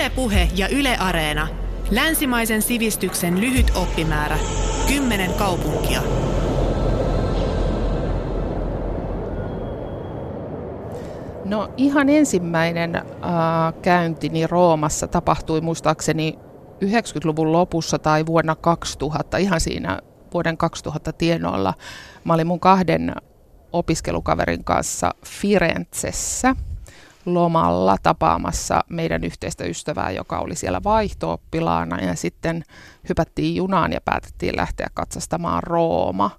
Ylepuhe ja Yle Areena. Länsimaisen sivistyksen lyhyt oppimäärä. Kymmenen kaupunkia. No ihan ensimmäinen äh, käyntini Roomassa tapahtui muistaakseni 90-luvun lopussa tai vuonna 2000, ihan siinä vuoden 2000 tienoilla. Mä olin mun kahden opiskelukaverin kanssa Firenzessä lomalla tapaamassa meidän yhteistä ystävää, joka oli siellä vaihtooppilaana. Ja sitten hypättiin junaan ja päätettiin lähteä katsastamaan Rooma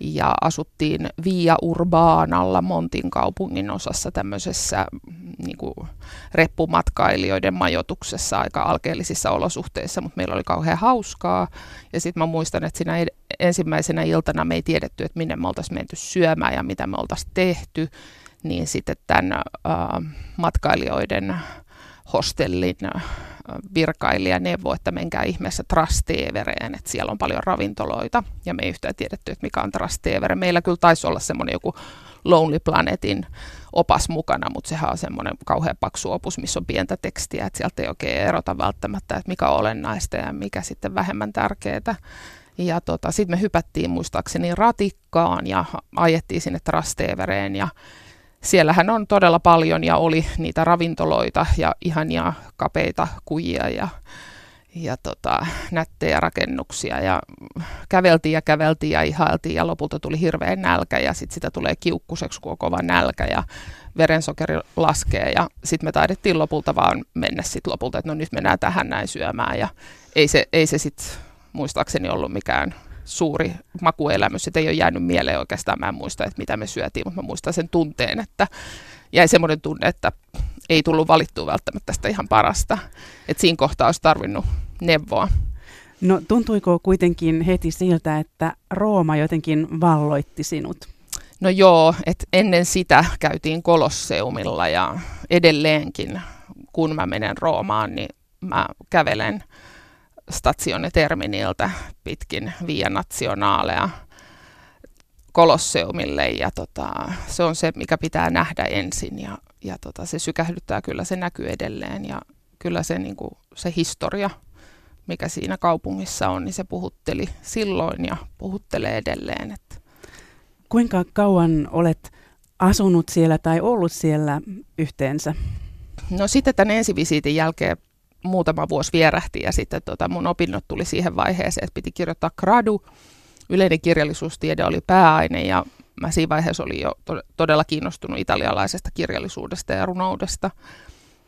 ja asuttiin Via Urbanalla Montin kaupungin osassa tämmöisessä mm, niin kuin reppumatkailijoiden majoituksessa aika alkeellisissa olosuhteissa, mutta meillä oli kauhean hauskaa. Ja sitten mä muistan, että siinä ensimmäisenä iltana me ei tiedetty, että minne me oltaisiin menty syömään ja mitä me oltaisiin tehty, niin sitten tämän äh, matkailijoiden hostellin virkailija neuvoi, että menkää ihmeessä Trastevereen, että siellä on paljon ravintoloita, ja me ei yhtään tiedetty, että mikä on Trastevere. Meillä kyllä taisi olla semmoinen joku Lonely Planetin opas mukana, mutta sehän on semmoinen kauhean paksu opus, missä on pientä tekstiä, että sieltä ei oikein erota välttämättä, että mikä on olennaista ja mikä sitten vähemmän tärkeää. Ja tota, sitten me hypättiin muistaakseni ratikkaan ja ajettiin sinne Trastevereen ja siellähän on todella paljon ja oli niitä ravintoloita ja ihania kapeita kujia ja, ja tota, nättejä rakennuksia. Ja käveltiin ja käveltiin ja ihailtiin ja lopulta tuli hirveä nälkä ja sitten sitä tulee kiukkuseksi, kun on kova nälkä ja verensokeri laskee. Ja sitten me taidettiin lopulta vaan mennä sitten lopulta, että no nyt mennään tähän näin syömään. Ja ei se, ei se sitten muistaakseni ollut mikään suuri makuelämys, että ei ole jäänyt mieleen oikeastaan. Mä en muista, että mitä me syötiin, mutta mä muistan sen tunteen, että jäi semmoinen tunne, että ei tullut valittua välttämättä tästä ihan parasta. Että siinä kohtaa olisi tarvinnut neuvoa. No tuntuiko kuitenkin heti siltä, että Rooma jotenkin valloitti sinut? No joo, että ennen sitä käytiin Kolosseumilla ja edelleenkin kun mä menen Roomaan, niin mä kävelen Stazione Terminiltä pitkin Via Nazionalea Kolosseumille ja tota, se on se, mikä pitää nähdä ensin ja, ja tota, se sykähdyttää kyllä, se näkyy edelleen ja kyllä se, niin kuin, se historia, mikä siinä kaupungissa on, niin se puhutteli silloin ja puhuttelee edelleen. Että. Kuinka kauan olet asunut siellä tai ollut siellä yhteensä? No sitten tämän ensivisiitin jälkeen muutama vuosi vierähti ja sitten tota, mun opinnot tuli siihen vaiheeseen, että piti kirjoittaa gradu. Yleinen kirjallisuustiede oli pääaine ja mä siinä vaiheessa olin jo to- todella kiinnostunut italialaisesta kirjallisuudesta ja runoudesta.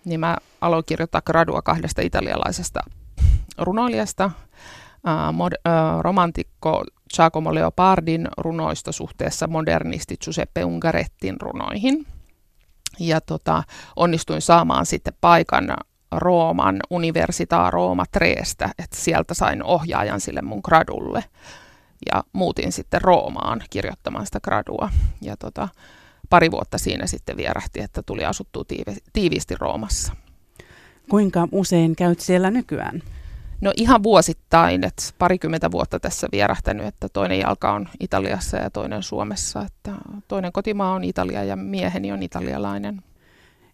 Niin mä aloin kirjoittaa gradua kahdesta italialaisesta runoilijasta, mod- romantikko Giacomo Leopardin runoista suhteessa modernisti Giuseppe Ungarettin runoihin. Ja tota, onnistuin saamaan sitten paikan Rooman Universitaa Rooma Treestä, että sieltä sain ohjaajan sille mun gradulle. Ja muutin sitten Roomaan kirjoittamaan sitä gradua. Ja tota, pari vuotta siinä sitten vierähti, että tuli asuttua tiivi- tiiviisti Roomassa. Kuinka usein käyt siellä nykyään? No ihan vuosittain, että parikymmentä vuotta tässä vierähtänyt, että toinen jalka on Italiassa ja toinen Suomessa. Että toinen kotimaa on Italia ja mieheni on italialainen.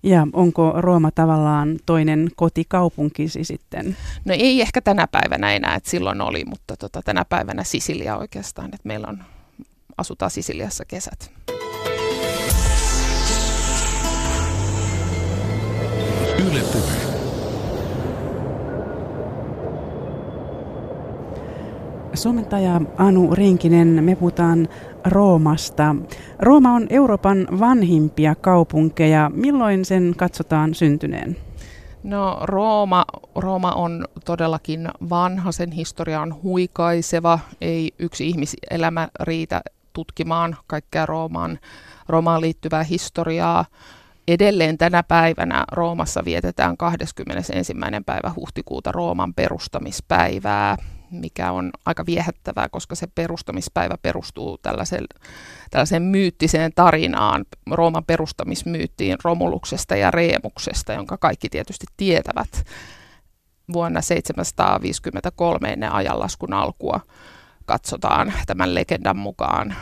Ja onko Rooma tavallaan toinen kotikaupunkisi sitten? No ei ehkä tänä päivänä enää, että silloin oli, mutta tota, tänä päivänä Sisilia oikeastaan, että meillä on, asutaan Sisiliassa kesät. Yle Puhe. Suomentaja Anu Rinkinen, me puhutaan Roomasta. Rooma on Euroopan vanhimpia kaupunkeja. Milloin sen katsotaan syntyneen? No Rooma, Rooma on todellakin vanha, sen historia on huikaiseva, ei yksi ihmiselämä riitä tutkimaan kaikkea Roomaan, Roomaan liittyvää historiaa. Edelleen tänä päivänä Roomassa vietetään 21. päivä huhtikuuta Rooman perustamispäivää mikä on aika viehättävää, koska se perustamispäivä perustuu tällaiseen, tällaiseen myyttiseen tarinaan, Rooman perustamismyyttiin Romuluksesta ja Reemuksesta, jonka kaikki tietysti tietävät vuonna 753 ennen ajanlaskun alkua katsotaan tämän legendan mukaan äh,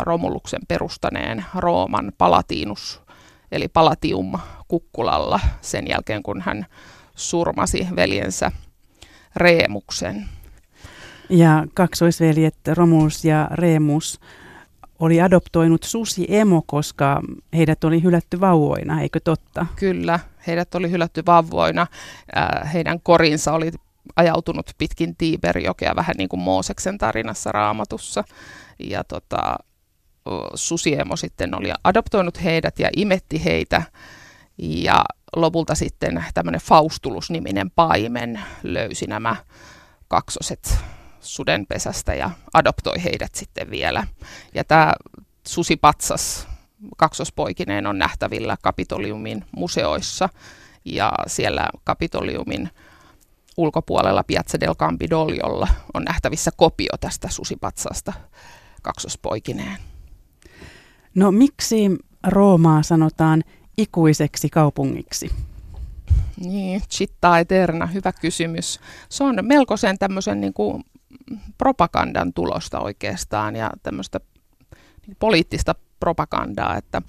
Romuluksen perustaneen Rooman Palatinus, eli Palatium Kukkulalla sen jälkeen, kun hän surmasi veljensä Reemuksen. Ja kaksoisveljet Romus ja Reemus oli adoptoinut susi emo, koska heidät oli hylätty vauvoina, eikö totta? Kyllä, heidät oli hylätty vauvoina. Heidän korinsa oli ajautunut pitkin Tiiberjokea, vähän niin kuin Mooseksen tarinassa raamatussa. Ja tota, susiemo sitten oli adoptoinut heidät ja imetti heitä. Ja lopulta sitten tämmöinen Faustulus-niminen paimen löysi nämä kaksoset sudenpesästä ja adoptoi heidät sitten vielä. Ja tämä susipatsas kaksospoikineen on nähtävillä Kapitoliumin museoissa ja siellä Kapitoliumin ulkopuolella Piazza del Campidoliolla on nähtävissä kopio tästä susipatsasta kaksospoikineen. No miksi Roomaa sanotaan ikuiseksi kaupungiksi? Niin, città eterna, hyvä kysymys. Se on melkoisen tämmöisen niin kuin propagandan tulosta oikeastaan ja tämmöistä niin poliittista propagandaa, että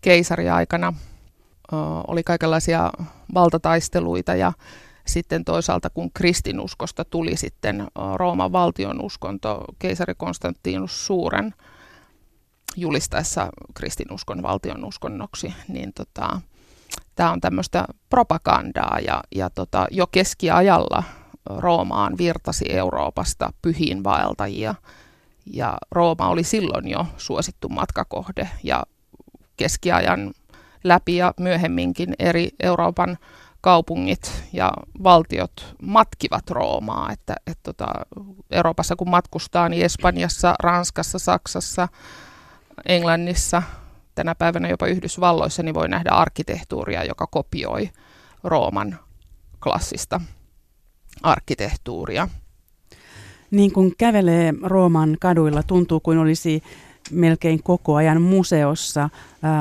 keisariaikana äh, oli kaikenlaisia valtataisteluita ja sitten toisaalta kun kristinuskosta tuli sitten Rooman valtionuskonto, keisari Konstantinus Suuren julistaessa kristinuskon valtionuskonnoksi, niin tota, tämä on tämmöistä propagandaa ja, ja tota, jo keskiajalla Roomaan virtasi Euroopasta pyhiin vaeltajia ja Rooma oli silloin jo suosittu matkakohde ja keskiajan läpi ja myöhemminkin eri Euroopan kaupungit ja valtiot matkivat Roomaa. Että, et tota, Euroopassa kun matkustaa, niin Espanjassa, Ranskassa, Saksassa, Englannissa, tänä päivänä jopa Yhdysvalloissa, niin voi nähdä arkkitehtuuria, joka kopioi Rooman klassista arkkitehtuuria. Niin kun kävelee Rooman kaduilla, tuntuu kuin olisi melkein koko ajan museossa.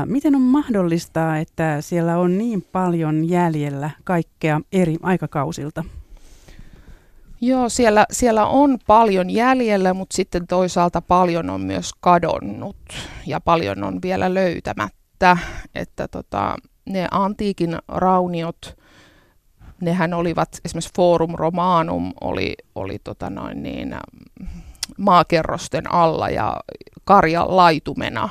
Miten on mahdollista, että siellä on niin paljon jäljellä kaikkea eri aikakausilta? Joo, siellä, siellä on paljon jäljellä, mutta sitten toisaalta paljon on myös kadonnut ja paljon on vielä löytämättä. Että tota, ne antiikin rauniot, nehän olivat, esimerkiksi Forum Romanum oli, oli tota noin niin, maakerrosten alla ja karja laitumena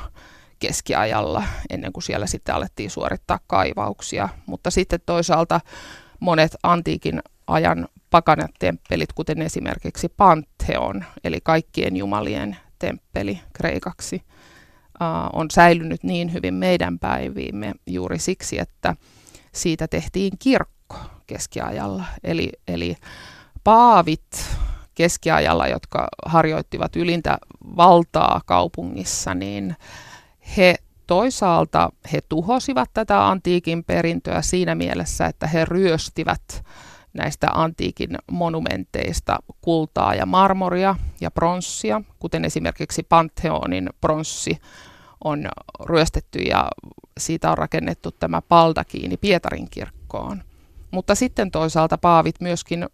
keskiajalla ennen kuin siellä sitten alettiin suorittaa kaivauksia. Mutta sitten toisaalta monet antiikin ajan pakanat temppelit, kuten esimerkiksi Pantheon, eli kaikkien jumalien temppeli kreikaksi, on säilynyt niin hyvin meidän päiviimme juuri siksi, että siitä tehtiin kirkko keskiajalla. Eli, eli paavit keskiajalla, jotka harjoittivat ylintä valtaa kaupungissa, niin he toisaalta he tuhosivat tätä antiikin perintöä siinä mielessä, että he ryöstivät näistä antiikin monumenteista kultaa ja marmoria ja pronssia, kuten esimerkiksi Pantheonin pronssi on ryöstetty ja siitä on rakennettu tämä paldakiini Pietarin kirkkoon. Mutta sitten toisaalta paavit myöskin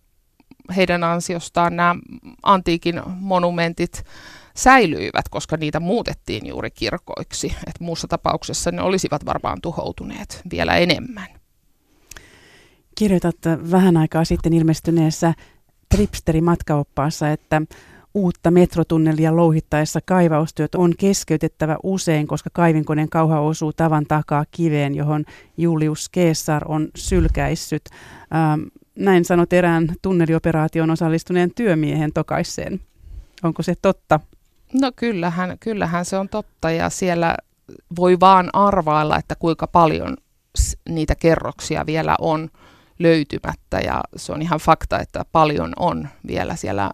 heidän ansiostaan nämä antiikin monumentit säilyivät, koska niitä muutettiin juuri kirkoiksi. Et muussa tapauksessa ne olisivat varmaan tuhoutuneet vielä enemmän. Kirjoitat vähän aikaa sitten ilmestyneessä Tripsteri-matkaoppaassa, että uutta metrotunnelia louhittaessa kaivaustyöt on keskeytettävä usein, koska kaivinkoneen kauha osuu tavan takaa kiveen, johon Julius Caesar on sylkäissyt. Ähm, näin sanot erään tunnelioperaation osallistuneen työmiehen tokaisseen. Onko se totta? No kyllähän, kyllähän se on totta ja siellä voi vaan arvailla, että kuinka paljon niitä kerroksia vielä on löytymättä ja se on ihan fakta, että paljon on vielä siellä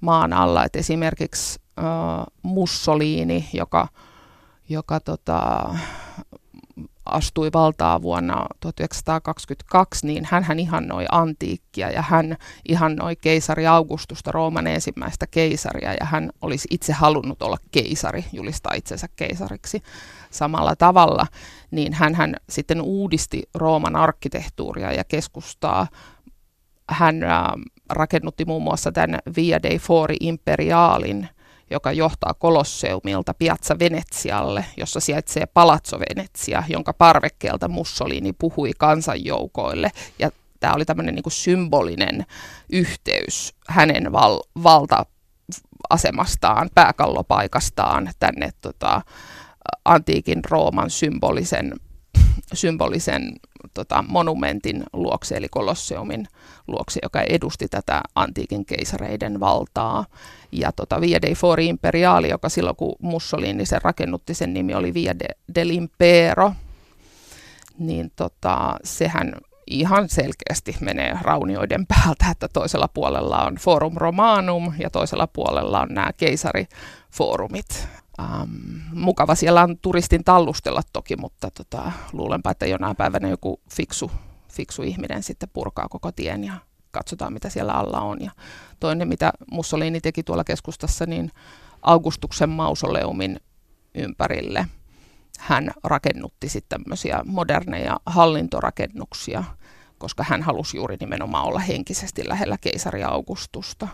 maan alla. Et esimerkiksi äh, Mussolini, joka, joka tota, astui valtaa vuonna 1922, niin hän ihannoi antiikkia ja hän ihannoi keisari Augustusta, Rooman ensimmäistä keisaria, ja hän olisi itse halunnut olla keisari, julistaa itsensä keisariksi samalla tavalla, niin hän, hän sitten uudisti Rooman arkkitehtuuria ja keskustaa. Hän äh, rakennutti muun muassa tämän Via dei Fori Imperialin, joka johtaa Kolosseumilta Piazza Venetsialle, jossa sijaitsee Palazzo Venetsia, jonka parvekkeelta Mussolini puhui kansanjoukoille. Ja tämä oli tämmöinen niin symbolinen yhteys hänen val, valta-asemastaan, pääkallopaikastaan tänne tota, antiikin Rooman symbolisen, symbolisen tota, monumentin luokse, eli Kolosseumin luokse, joka edusti tätä antiikin keisareiden valtaa. Ja tota, Via dei Fori Imperiali, joka silloin kun Mussolini sen rakennutti, sen nimi oli Via de, dell'Impero, niin tota, sehän ihan selkeästi menee raunioiden päältä, että toisella puolella on Forum Romanum ja toisella puolella on nämä keisarifoorumit. Ähm, mukava siellä on turistin tallustella toki, mutta tota, luulenpa, että jonain päivänä joku fiksu, fiksu ihminen sitten purkaa koko tien ja katsotaan, mitä siellä alla on. Ja toinen, mitä Mussolini teki tuolla keskustassa, niin Augustuksen mausoleumin ympärille hän rakennutti sitten tämmöisiä moderneja hallintorakennuksia, koska hän halusi juuri nimenomaan olla henkisesti lähellä keisari Augustusta.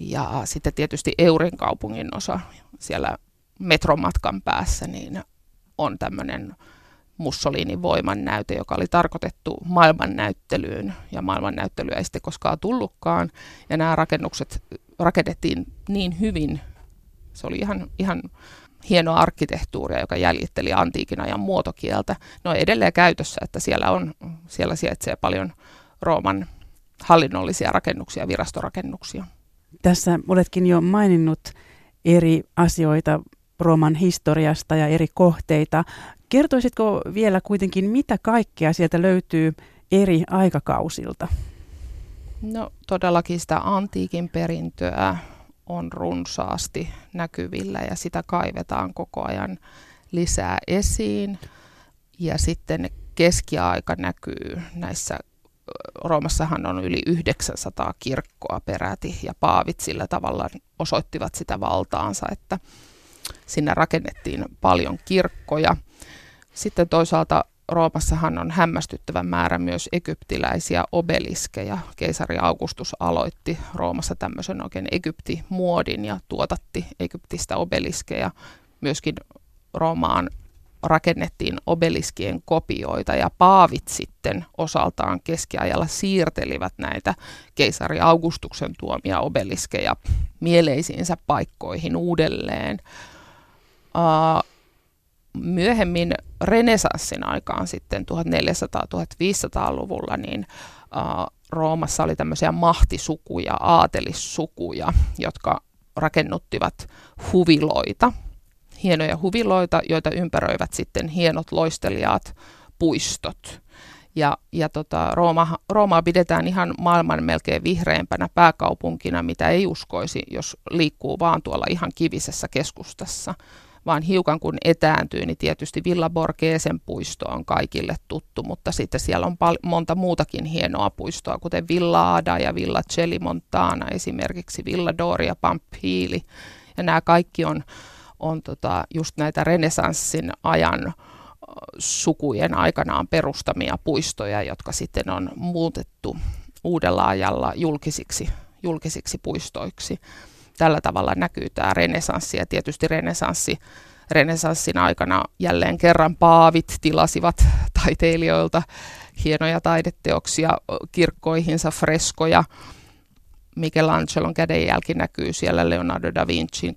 Ja sitten tietysti Eurin kaupungin osa siellä metromatkan päässä, niin on tämmöinen Mussolinin voimannäyte, joka oli tarkoitettu maailmannäyttelyyn, ja maailmannäyttelyä ei sitten koskaan tullutkaan. Ja nämä rakennukset rakennettiin niin hyvin, se oli ihan, ihan hienoa arkkitehtuuria, joka jäljitteli antiikin ajan muotokieltä. Ne on edelleen käytössä, että siellä, on, siellä sijaitsee paljon Rooman hallinnollisia rakennuksia, virastorakennuksia. Tässä oletkin jo maininnut eri asioita Rooman historiasta ja eri kohteita. Kertoisitko vielä kuitenkin, mitä kaikkea sieltä löytyy eri aikakausilta? No todellakin sitä antiikin perintöä on runsaasti näkyvillä ja sitä kaivetaan koko ajan lisää esiin. Ja sitten keskiaika näkyy näissä, Roomassahan on yli 900 kirkkoa peräti ja paavit sillä tavalla osoittivat sitä valtaansa, että sinne rakennettiin paljon kirkkoja. Sitten toisaalta Roomassahan on hämmästyttävän määrä myös egyptiläisiä obeliskeja. Keisari Augustus aloitti Roomassa tämmöisen oikein Egypti-muodin ja tuotatti Egyptistä obeliskeja. Myöskin Roomaan rakennettiin obeliskien kopioita ja paavit sitten osaltaan keskiajalla siirtelivät näitä keisari Augustuksen tuomia obeliskeja mieleisiinsä paikkoihin uudelleen. Uh, myöhemmin renesanssin aikaan sitten 1400-1500-luvulla, niin uh, Roomassa oli tämmöisiä mahtisukuja, aatelissukuja, jotka rakennuttivat huviloita, hienoja huviloita, joita ympäröivät sitten hienot loistelijaat puistot. Ja, ja tota, Rooma, Roomaa pidetään ihan maailman melkein vihreimpänä pääkaupunkina, mitä ei uskoisi, jos liikkuu vaan tuolla ihan kivisessä keskustassa vaan hiukan kun etääntyy, niin tietysti Villa Borghesen puisto on kaikille tuttu, mutta sitten siellä on pal- monta muutakin hienoa puistoa, kuten Villa Ada ja Villa Celimontana, esimerkiksi Villa Doria Pamphili. Ja nämä kaikki on, on tota, just näitä renesanssin ajan sukujen aikanaan perustamia puistoja, jotka sitten on muutettu uudella ajalla julkisiksi, julkisiksi puistoiksi tällä tavalla näkyy tämä renesanssi ja tietysti renesanssi renesanssin aikana jälleen kerran paavit tilasivat taiteilijoilta hienoja taideteoksia kirkkoihinsa, freskoja. Michelangelon kädenjälki näkyy siellä, Leonardo da Vincin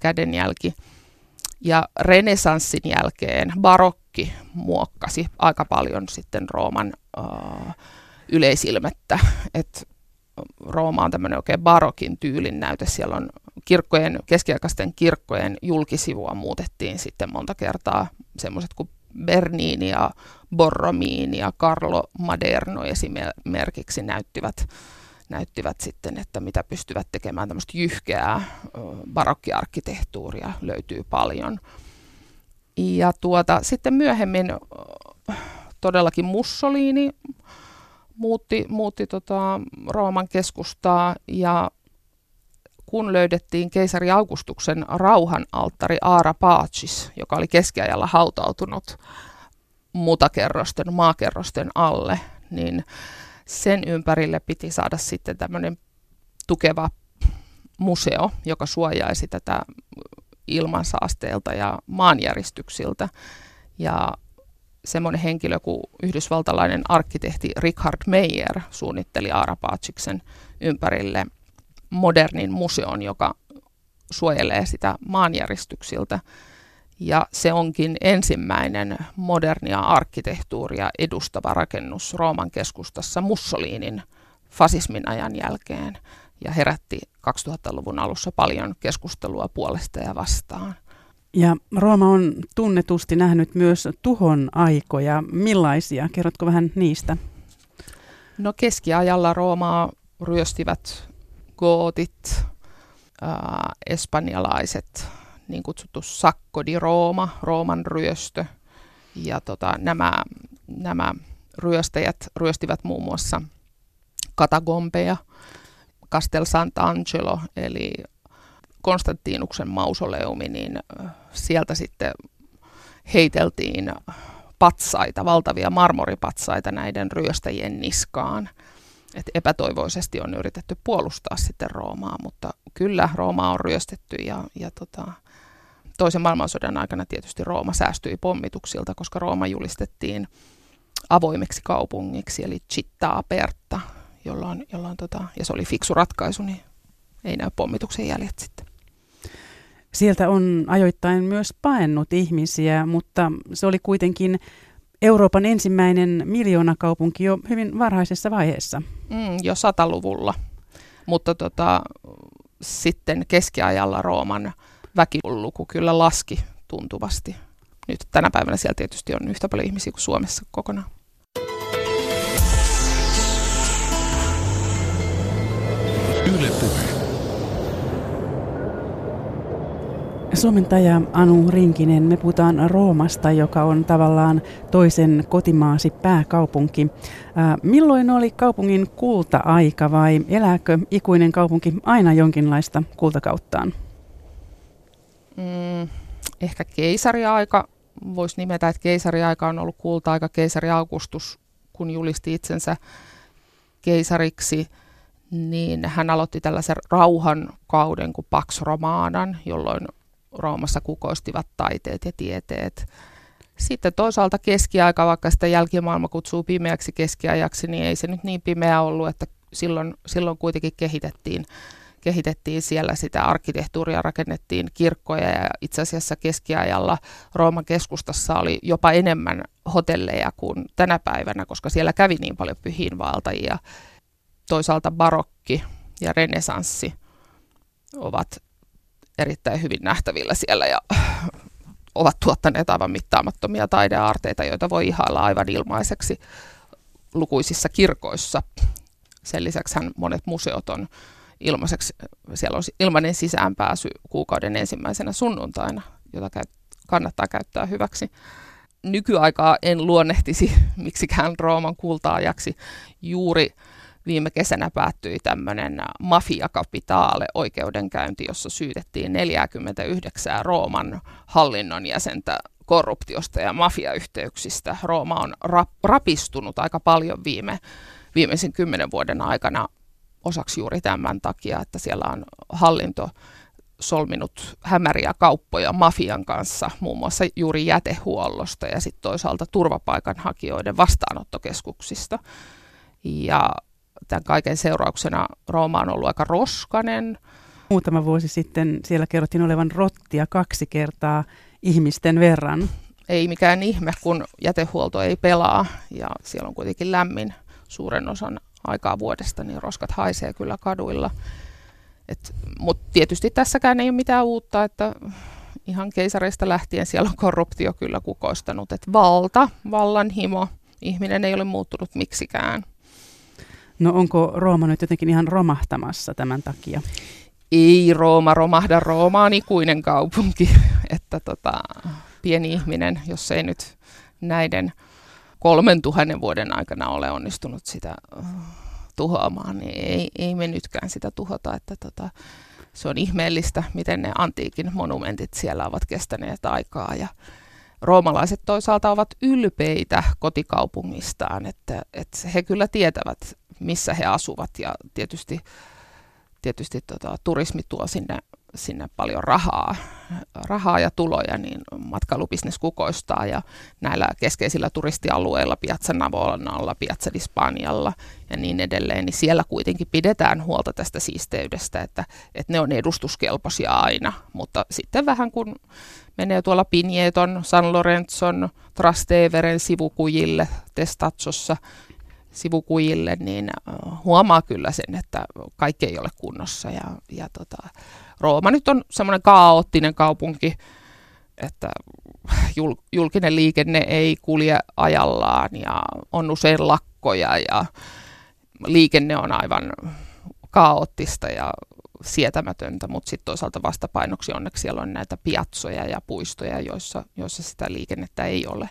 kädenjälki. Ja renesanssin jälkeen barokki muokkasi aika paljon sitten Rooman uh, yleisilmettä. Et Rooma on tämmöinen oikein barokin tyylin näyte. Siellä on kirkkojen, keskiaikaisten kirkkojen julkisivua muutettiin sitten monta kertaa semmoiset kuin Bernini ja Borromini ja Carlo Maderno esimerkiksi näyttivät, näyttivät sitten, että mitä pystyvät tekemään tämmöistä jyhkeää barokkiarkkitehtuuria löytyy paljon. Ja tuota, sitten myöhemmin todellakin Mussolini muutti, muutti tota Rooman keskustaa ja kun löydettiin keisari Augustuksen rauhanalttari Aara Pacis, joka oli keskiajalla hautautunut mutakerrosten, maakerrosten alle, niin sen ympärille piti saada sitten tämmöinen tukeva museo, joka suojaisi tätä ilmansaasteelta ja maanjäristyksiltä. Ja semmoinen henkilö kuin yhdysvaltalainen arkkitehti Richard Meyer suunnitteli Aarapaatsiksen ympärille modernin museon, joka suojelee sitä maanjäristyksiltä. Ja se onkin ensimmäinen modernia arkkitehtuuria edustava rakennus Rooman keskustassa Mussolinin fasismin ajan jälkeen ja herätti 2000-luvun alussa paljon keskustelua puolesta ja vastaan. Ja Rooma on tunnetusti nähnyt myös tuhon aikoja. Millaisia? Kerrotko vähän niistä? No keskiajalla Roomaa ryöstivät gootit, äh, espanjalaiset, niin kutsuttu Sacco di Roma, Rooman ryöstö. Ja tota, nämä, nämä ryöstäjät ryöstivät muun muassa katagombeja, Castel Sant'Angelo, eli Konstantinuksen mausoleumi, niin sieltä sitten heiteltiin patsaita, valtavia marmoripatsaita näiden ryöstäjien niskaan. Et epätoivoisesti on yritetty puolustaa sitten Roomaa, mutta kyllä Roomaa on ryöstetty ja, ja tota, toisen maailmansodan aikana tietysti Rooma säästyi pommituksilta, koska Rooma julistettiin avoimeksi kaupungiksi, eli città aperta, jolloin, jolloin tota, ja se oli fiksu ratkaisu, niin ei näy pommituksen jäljet sitten. Sieltä on ajoittain myös paennut ihmisiä, mutta se oli kuitenkin Euroopan ensimmäinen miljoonakaupunki jo hyvin varhaisessa vaiheessa. Mm, jo sataluvulla, mutta tota, sitten keskiajalla Rooman väkiluku kyllä laski tuntuvasti. Nyt tänä päivänä siellä tietysti on yhtä paljon ihmisiä kuin Suomessa kokonaan. Yle puhe. Suomentaja Anu Rinkinen, me puhutaan Roomasta, joka on tavallaan toisen kotimaasi pääkaupunki. Ää, milloin oli kaupungin kulta-aika vai elääkö ikuinen kaupunki aina jonkinlaista kultakauttaan? Mm, ehkä keisariaika. Voisi nimetä, että keisariaika on ollut kulta-aika. Keisari Augustus, kun julisti itsensä keisariksi, niin hän aloitti tällaisen rauhan kauden kuin Pax Romanan, jolloin Roomassa kukoistivat taiteet ja tieteet. Sitten toisaalta keskiaika, vaikka sitä jälkimaailma kutsuu pimeäksi keskiajaksi, niin ei se nyt niin pimeä ollut, että silloin, silloin kuitenkin kehitettiin, kehitettiin siellä sitä arkkitehtuuria, rakennettiin kirkkoja ja itse asiassa keskiajalla Rooman keskustassa oli jopa enemmän hotelleja kuin tänä päivänä, koska siellä kävi niin paljon pyhiinvaeltajia. Toisaalta barokki ja renesanssi ovat erittäin hyvin nähtävillä siellä ja ovat tuottaneet aivan mittaamattomia taideaarteita, joita voi ihailla aivan ilmaiseksi lukuisissa kirkoissa. Sen lisäksi monet museot on ilmaiseksi, siellä on ilmainen sisäänpääsy kuukauden ensimmäisenä sunnuntaina, jota kannattaa käyttää hyväksi. Nykyaikaa en luonnehtisi miksikään Rooman kultaajaksi juuri viime kesänä päättyi tämmöinen mafiakapitaale oikeudenkäynti, jossa syytettiin 49 Rooman hallinnon jäsentä korruptiosta ja mafiayhteyksistä. Rooma on rap- rapistunut aika paljon viime, viimeisen kymmenen vuoden aikana osaksi juuri tämän takia, että siellä on hallinto solminut hämäriä kauppoja mafian kanssa, muun muassa juuri jätehuollosta ja sitten toisaalta turvapaikanhakijoiden vastaanottokeskuksista. Ja tämän kaiken seurauksena Rooma on ollut aika roskanen. Muutama vuosi sitten siellä kerrottiin olevan rottia kaksi kertaa ihmisten verran. Ei mikään ihme, kun jätehuolto ei pelaa ja siellä on kuitenkin lämmin suuren osan aikaa vuodesta, niin roskat haisee kyllä kaduilla. Mutta tietysti tässäkään ei ole mitään uutta, että ihan keisareista lähtien siellä on korruptio kyllä kukoistanut, että valta, vallanhimo, ihminen ei ole muuttunut miksikään. No onko Rooma nyt jotenkin ihan romahtamassa tämän takia? Ei Rooma romahda, Rooma on ikuinen kaupunki, että tota, pieni ihminen, jos ei nyt näiden kolmen tuhannen vuoden aikana ole onnistunut sitä uh, tuhoamaan, niin ei, ei me nytkään sitä tuhota, että tota, se on ihmeellistä, miten ne antiikin monumentit siellä ovat kestäneet aikaa ja roomalaiset toisaalta ovat ylpeitä kotikaupungistaan, että, että he kyllä tietävät, missä he asuvat. Ja tietysti, tietysti tota, turismi tuo sinne sinne paljon rahaa, rahaa ja tuloja, niin matkailubisnes kukoistaa ja näillä keskeisillä turistialueilla, Piazza Navolnalla, Piazza di Spanialla ja niin edelleen, niin siellä kuitenkin pidetään huolta tästä siisteydestä, että, että ne on edustuskelpoisia aina, mutta sitten vähän kun menee tuolla Pinjeton, San Lorenzon, Trasteveren sivukujille, Testazzossa, sivukujille, niin huomaa kyllä sen, että kaikki ei ole kunnossa. Ja, ja tota, Rooma nyt on semmoinen kaoottinen kaupunki, että jul, julkinen liikenne ei kulje ajallaan ja on usein lakkoja ja liikenne on aivan kaoottista ja sietämätöntä, mutta sitten toisaalta vastapainoksi onneksi siellä on näitä piatsoja ja puistoja, joissa, joissa sitä liikennettä ei ole.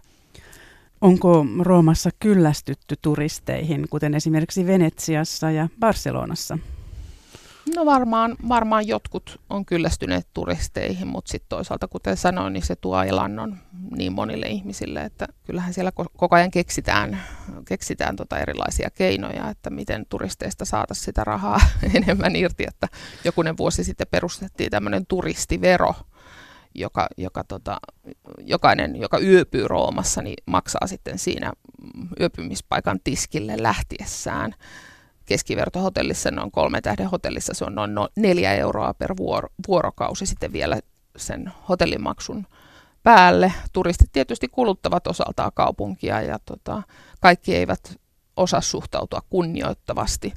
Onko Roomassa kyllästytty turisteihin, kuten esimerkiksi Venetsiassa ja Barcelonassa? No varmaan, varmaan jotkut on kyllästyneet turisteihin, mutta sitten toisaalta, kuten sanoin, niin se tuo elannon niin monille ihmisille, että kyllähän siellä koko ajan keksitään, keksitään tota erilaisia keinoja, että miten turisteista saataisiin sitä rahaa enemmän irti, että jokunen vuosi sitten perustettiin tämmöinen turistivero, joka, joka tota, jokainen, joka yöpyy Roomassa, niin maksaa sitten siinä yöpymispaikan tiskille lähtiessään. Keskivertohotellissa, noin kolme tähden hotellissa, se on noin no, neljä euroa per vuoro, vuorokausi sitten vielä sen hotellimaksun päälle. Turistit tietysti kuluttavat osaltaan kaupunkia ja tota, kaikki eivät osaa suhtautua kunnioittavasti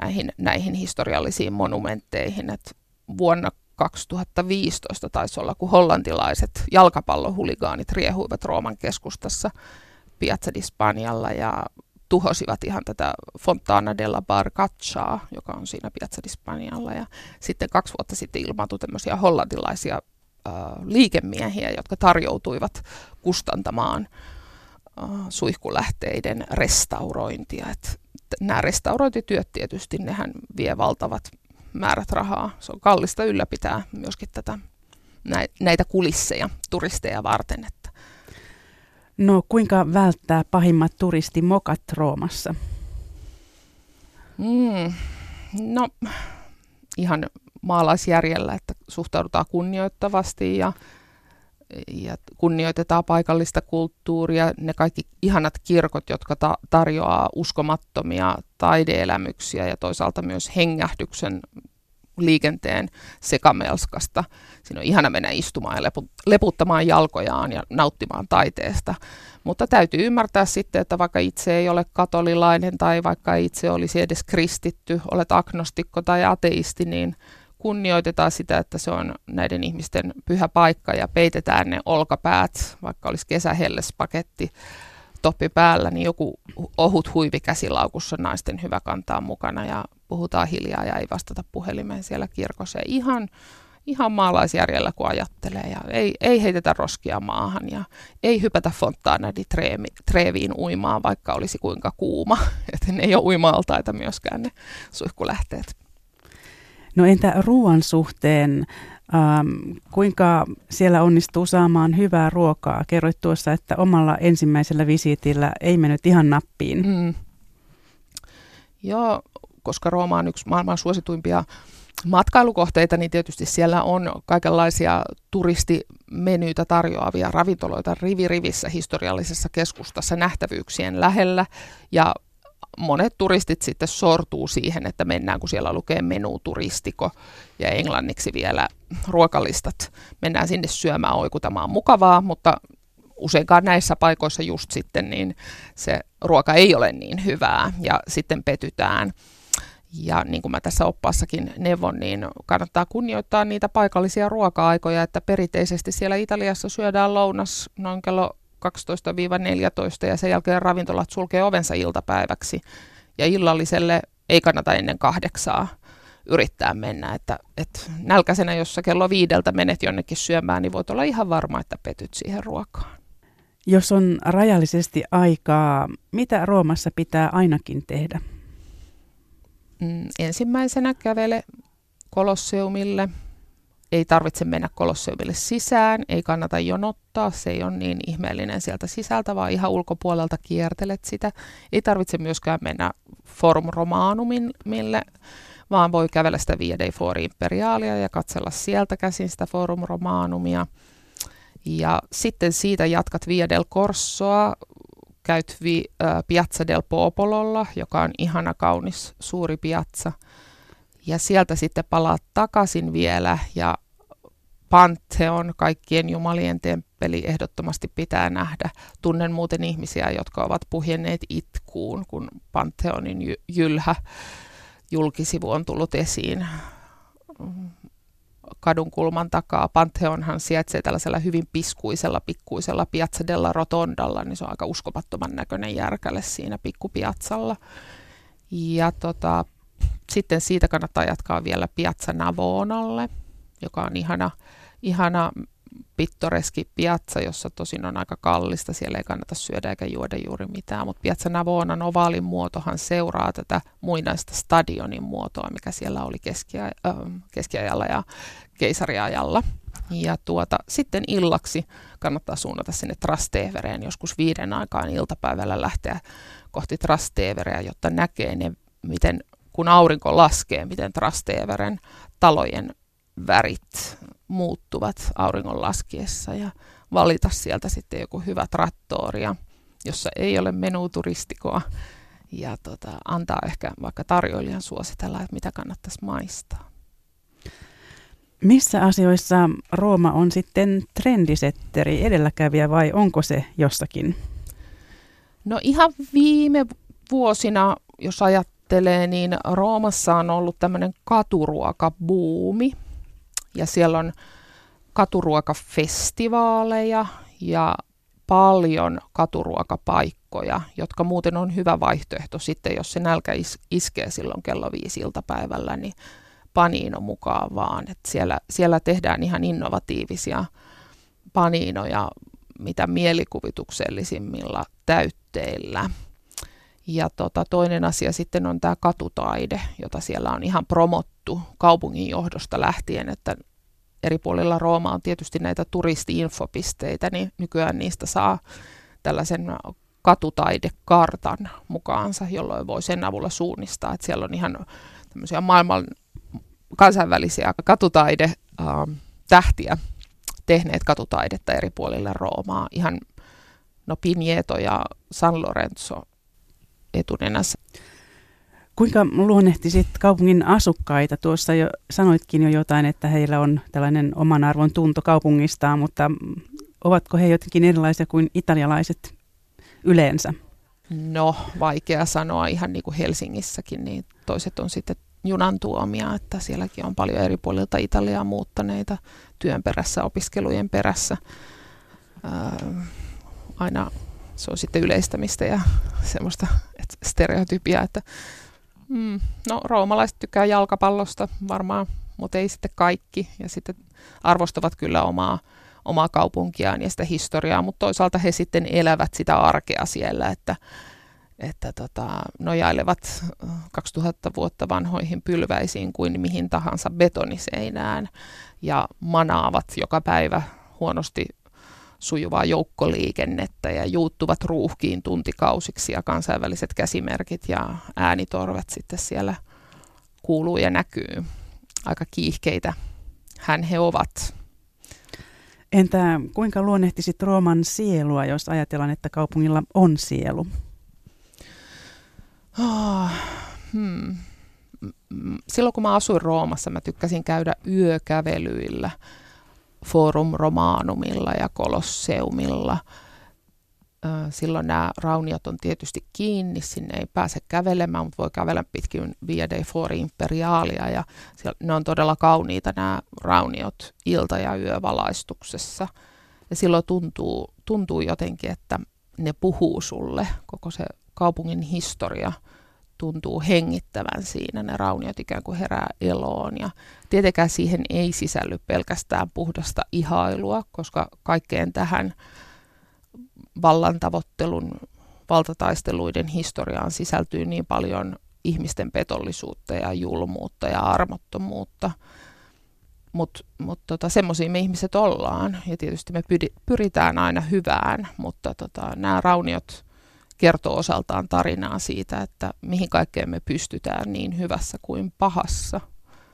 näihin, näihin historiallisiin monumentteihin. Et vuonna 2015 taisi olla, kun hollantilaiset jalkapallohuligaanit riehuivat Rooman keskustassa Piazza di Spanialla ja tuhosivat ihan tätä Fontana della Barcaccaa, joka on siinä Piazza di Spanialla. Ja sitten kaksi vuotta sitten ilmaantui tämmöisiä hollantilaisia äh, liikemiehiä, jotka tarjoutuivat kustantamaan äh, suihkulähteiden restaurointia. Et nämä restaurointityöt tietysti, nehän vie valtavat määrät rahaa. Se on kallista ylläpitää myöskin tätä, näitä kulisseja turisteja varten. Että. No kuinka välttää pahimmat turistimokat Roomassa? Mm, no ihan maalaisjärjellä, että suhtaudutaan kunnioittavasti ja, ja kunnioitetaan paikallista kulttuuria, ne kaikki ihanat kirkot, jotka ta- tarjoaa uskomattomia taideelämyksiä ja toisaalta myös hengähdyksen liikenteen sekamelskasta. Siinä on ihana mennä istumaan ja leputtamaan jalkojaan ja nauttimaan taiteesta. Mutta täytyy ymmärtää sitten, että vaikka itse ei ole katolilainen tai vaikka itse olisi edes kristitty, olet agnostikko tai ateisti, niin kunnioitetaan sitä, että se on näiden ihmisten pyhä paikka ja peitetään ne olkapäät, vaikka olisi kesähellespaketti toppi päällä, niin joku ohut huivi käsilaukussa naisten hyvä kantaa mukana ja puhutaan hiljaa ja ei vastata puhelimeen siellä kirkossa. Ja ihan, ihan maalaisjärjellä, kun ajattelee. Ja ei, ei heitetä roskia maahan ja ei hypätä Fontana di Treviin uimaan, vaikka olisi kuinka kuuma. Että ne ei ole uima-altaita myöskään ne suihkulähteet. No entä ruoan suhteen? Ähm, kuinka siellä onnistuu saamaan hyvää ruokaa? Kerroit tuossa, että omalla ensimmäisellä visiitillä ei mennyt ihan nappiin. Mm. Joo, koska Rooma on yksi maailman suosituimpia matkailukohteita, niin tietysti siellä on kaikenlaisia turistimenyitä tarjoavia ravintoloita rivirivissä historiallisessa keskustassa nähtävyyksien lähellä. Ja monet turistit sitten sortuu siihen, että mennään, kun siellä lukee menu turistiko ja englanniksi vielä ruokalistat. Mennään sinne syömään, oikutamaan mukavaa, mutta useinkaan näissä paikoissa just sitten niin se ruoka ei ole niin hyvää ja sitten petytään. Ja niin kuin mä tässä oppaassakin neuvon, niin kannattaa kunnioittaa niitä paikallisia ruoka-aikoja, että perinteisesti siellä Italiassa syödään lounas noin kello 12-14 ja sen jälkeen ravintolat sulkee ovensa iltapäiväksi. Ja illalliselle ei kannata ennen kahdeksaa yrittää mennä, että, että nälkäisenä, jos sä kello viideltä menet jonnekin syömään, niin voit olla ihan varma, että petyt siihen ruokaan. Jos on rajallisesti aikaa, mitä Roomassa pitää ainakin tehdä? Mm, ensimmäisenä kävele Kolosseumille. Ei tarvitse mennä Kolosseumille sisään, ei kannata jonottaa, se ei ole niin ihmeellinen sieltä sisältä, vaan ihan ulkopuolelta kiertelet sitä. Ei tarvitse myöskään mennä Forum Romanumille, vaan voi kävellä sitä Via dei Fori Imperialia ja katsella sieltä käsin sitä Forum Romanumia. Ja sitten siitä jatkat Via del Corsoa, käyt vi, äh, Piazza del Popololla, joka on ihana kaunis suuri piazza. Ja sieltä sitten palaat takaisin vielä ja Pantheon, kaikkien jumalien temppeli, ehdottomasti pitää nähdä. Tunnen muuten ihmisiä, jotka ovat puhjenneet itkuun, kun Pantheonin jy- jylhä julkisivu on tullut esiin kadun kulman takaa. Pantheonhan sijaitsee tällaisella hyvin piskuisella, pikkuisella Piazza della Rotondalla, niin se on aika uskomattoman näköinen järkälle siinä pikkupiatsalla. Ja tota, sitten siitä kannattaa jatkaa vielä Piazza Navonalle, joka on ihana, ihana pittoreski piazza, jossa tosin on aika kallista. Siellä ei kannata syödä eikä juoda juuri mitään, mutta Piazza Navonan ovaalin muotohan seuraa tätä muinaista stadionin muotoa, mikä siellä oli keskiaj- äh, keskiajalla ja keisariajalla. Ja tuota, sitten illaksi kannattaa suunnata sinne Trastevereen, joskus viiden aikaan iltapäivällä lähteä kohti Trastevereä, jotta näkee ne, miten kun aurinko laskee, miten Trasteveren talojen värit muuttuvat auringon laskiessa ja valita sieltä sitten joku hyvä trattoria, jossa ei ole menuturistikoa ja tota, antaa ehkä vaikka tarjoilijan suositella, että mitä kannattaisi maistaa. Missä asioissa Rooma on sitten trendisetteri, edelläkävijä vai onko se jossakin? No ihan viime vuosina, jos ajattelee, niin Roomassa on ollut tämmöinen katuruokabuumi. Ja siellä on katuruokafestivaaleja ja paljon katuruokapaikkoja, jotka muuten on hyvä vaihtoehto sitten, jos se nälkä is- iskee silloin kello viisi iltapäivällä, niin paniino mukaan vaan. Et siellä, siellä tehdään ihan innovatiivisia paniinoja, mitä mielikuvituksellisimmilla täytteillä. Ja tota, toinen asia sitten on tämä katutaide, jota siellä on ihan promottu kaupungin johdosta lähtien, että eri puolilla Rooma on tietysti näitä turisti-infopisteitä, niin nykyään niistä saa tällaisen katutaidekartan mukaansa, jolloin voi sen avulla suunnistaa, että siellä on ihan tämmöisiä maailman kansainvälisiä katutaide tähtiä tehneet katutaidetta eri puolilla Roomaa. Ihan no Pinieto ja San Lorenzo etunenässä. Kuinka luonnehtisit kaupungin asukkaita? Tuossa jo sanoitkin jo jotain, että heillä on tällainen oman arvon tunto kaupungistaan, mutta ovatko he jotenkin erilaisia kuin italialaiset yleensä? No, vaikea sanoa ihan niin kuin Helsingissäkin, niin toiset on sitten junan tuomia, että sielläkin on paljon eri puolilta Italiaa muuttaneita työn perässä, opiskelujen perässä. Ää, aina se on sitten yleistämistä ja semmoista stereotypia, että mm, no roomalaiset tykkää jalkapallosta varmaan, mutta ei sitten kaikki. Ja sitten arvostavat kyllä omaa, omaa kaupunkiaan ja sitä historiaa, mutta toisaalta he sitten elävät sitä arkea siellä, että että tota, nojailevat 2000 vuotta vanhoihin pylväisiin kuin mihin tahansa betoniseinään ja manaavat joka päivä huonosti sujuvaa joukkoliikennettä ja juuttuvat ruuhkiin tuntikausiksi ja kansainväliset käsimerkit ja äänitorvet sitten siellä kuuluu ja näkyy. Aika kiihkeitä hän he ovat. Entä kuinka luonnehtisit Rooman sielua, jos ajatellaan, että kaupungilla on sielu? Oh, hmm. Silloin kun mä asuin Roomassa, mä tykkäsin käydä yökävelyillä Forum Romanumilla ja Kolosseumilla. Silloin nämä rauniot on tietysti kiinni, sinne ei pääse kävelemään, mutta voi kävellä pitkin Via dei Fori Imperialia ja siellä, ne on todella kauniita nämä rauniot ilta- ja yövalaistuksessa. Ja silloin tuntuu, tuntuu jotenkin, että ne puhuu sulle, koko se kaupungin historia tuntuu hengittävän siinä, ne rauniot ikään kuin herää eloon. Ja tietenkään siihen ei sisälly pelkästään puhdasta ihailua, koska kaikkeen tähän vallan tavoittelun, valtataisteluiden historiaan sisältyy niin paljon ihmisten petollisuutta ja julmuutta ja armottomuutta. Mutta mut tota, semmoisia me ihmiset ollaan ja tietysti me pyritään aina hyvään, mutta tota, nämä rauniot kertoo osaltaan tarinaa siitä, että mihin kaikkeen me pystytään niin hyvässä kuin pahassa.